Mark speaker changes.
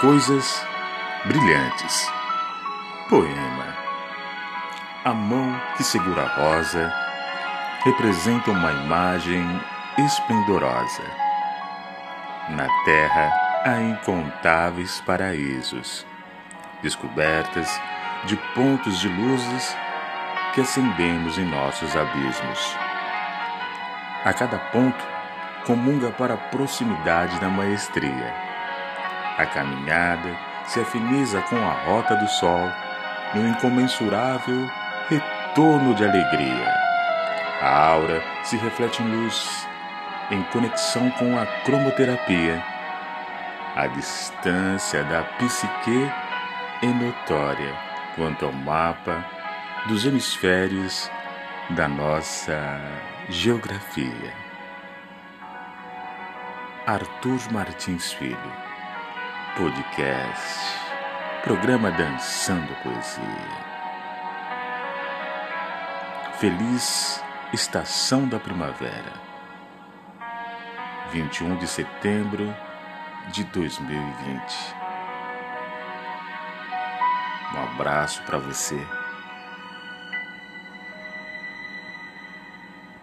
Speaker 1: Coisas brilhantes. Poema. A mão que segura a rosa representa uma imagem esplendorosa. Na terra há incontáveis paraísos, descobertas de pontos de luzes que acendemos em nossos abismos. A cada ponto, comunga para a proximidade da maestria. A caminhada se afiniza com a rota do sol no incomensurável retorno de alegria. A aura se reflete em luz, em conexão com a cromoterapia. A distância da psique é notória quanto ao mapa dos hemisférios da nossa geografia. Arthur Martins Filho, podcast, programa Dançando Poesia. Feliz Estação da Primavera, 21 de setembro de 2020. Um abraço para você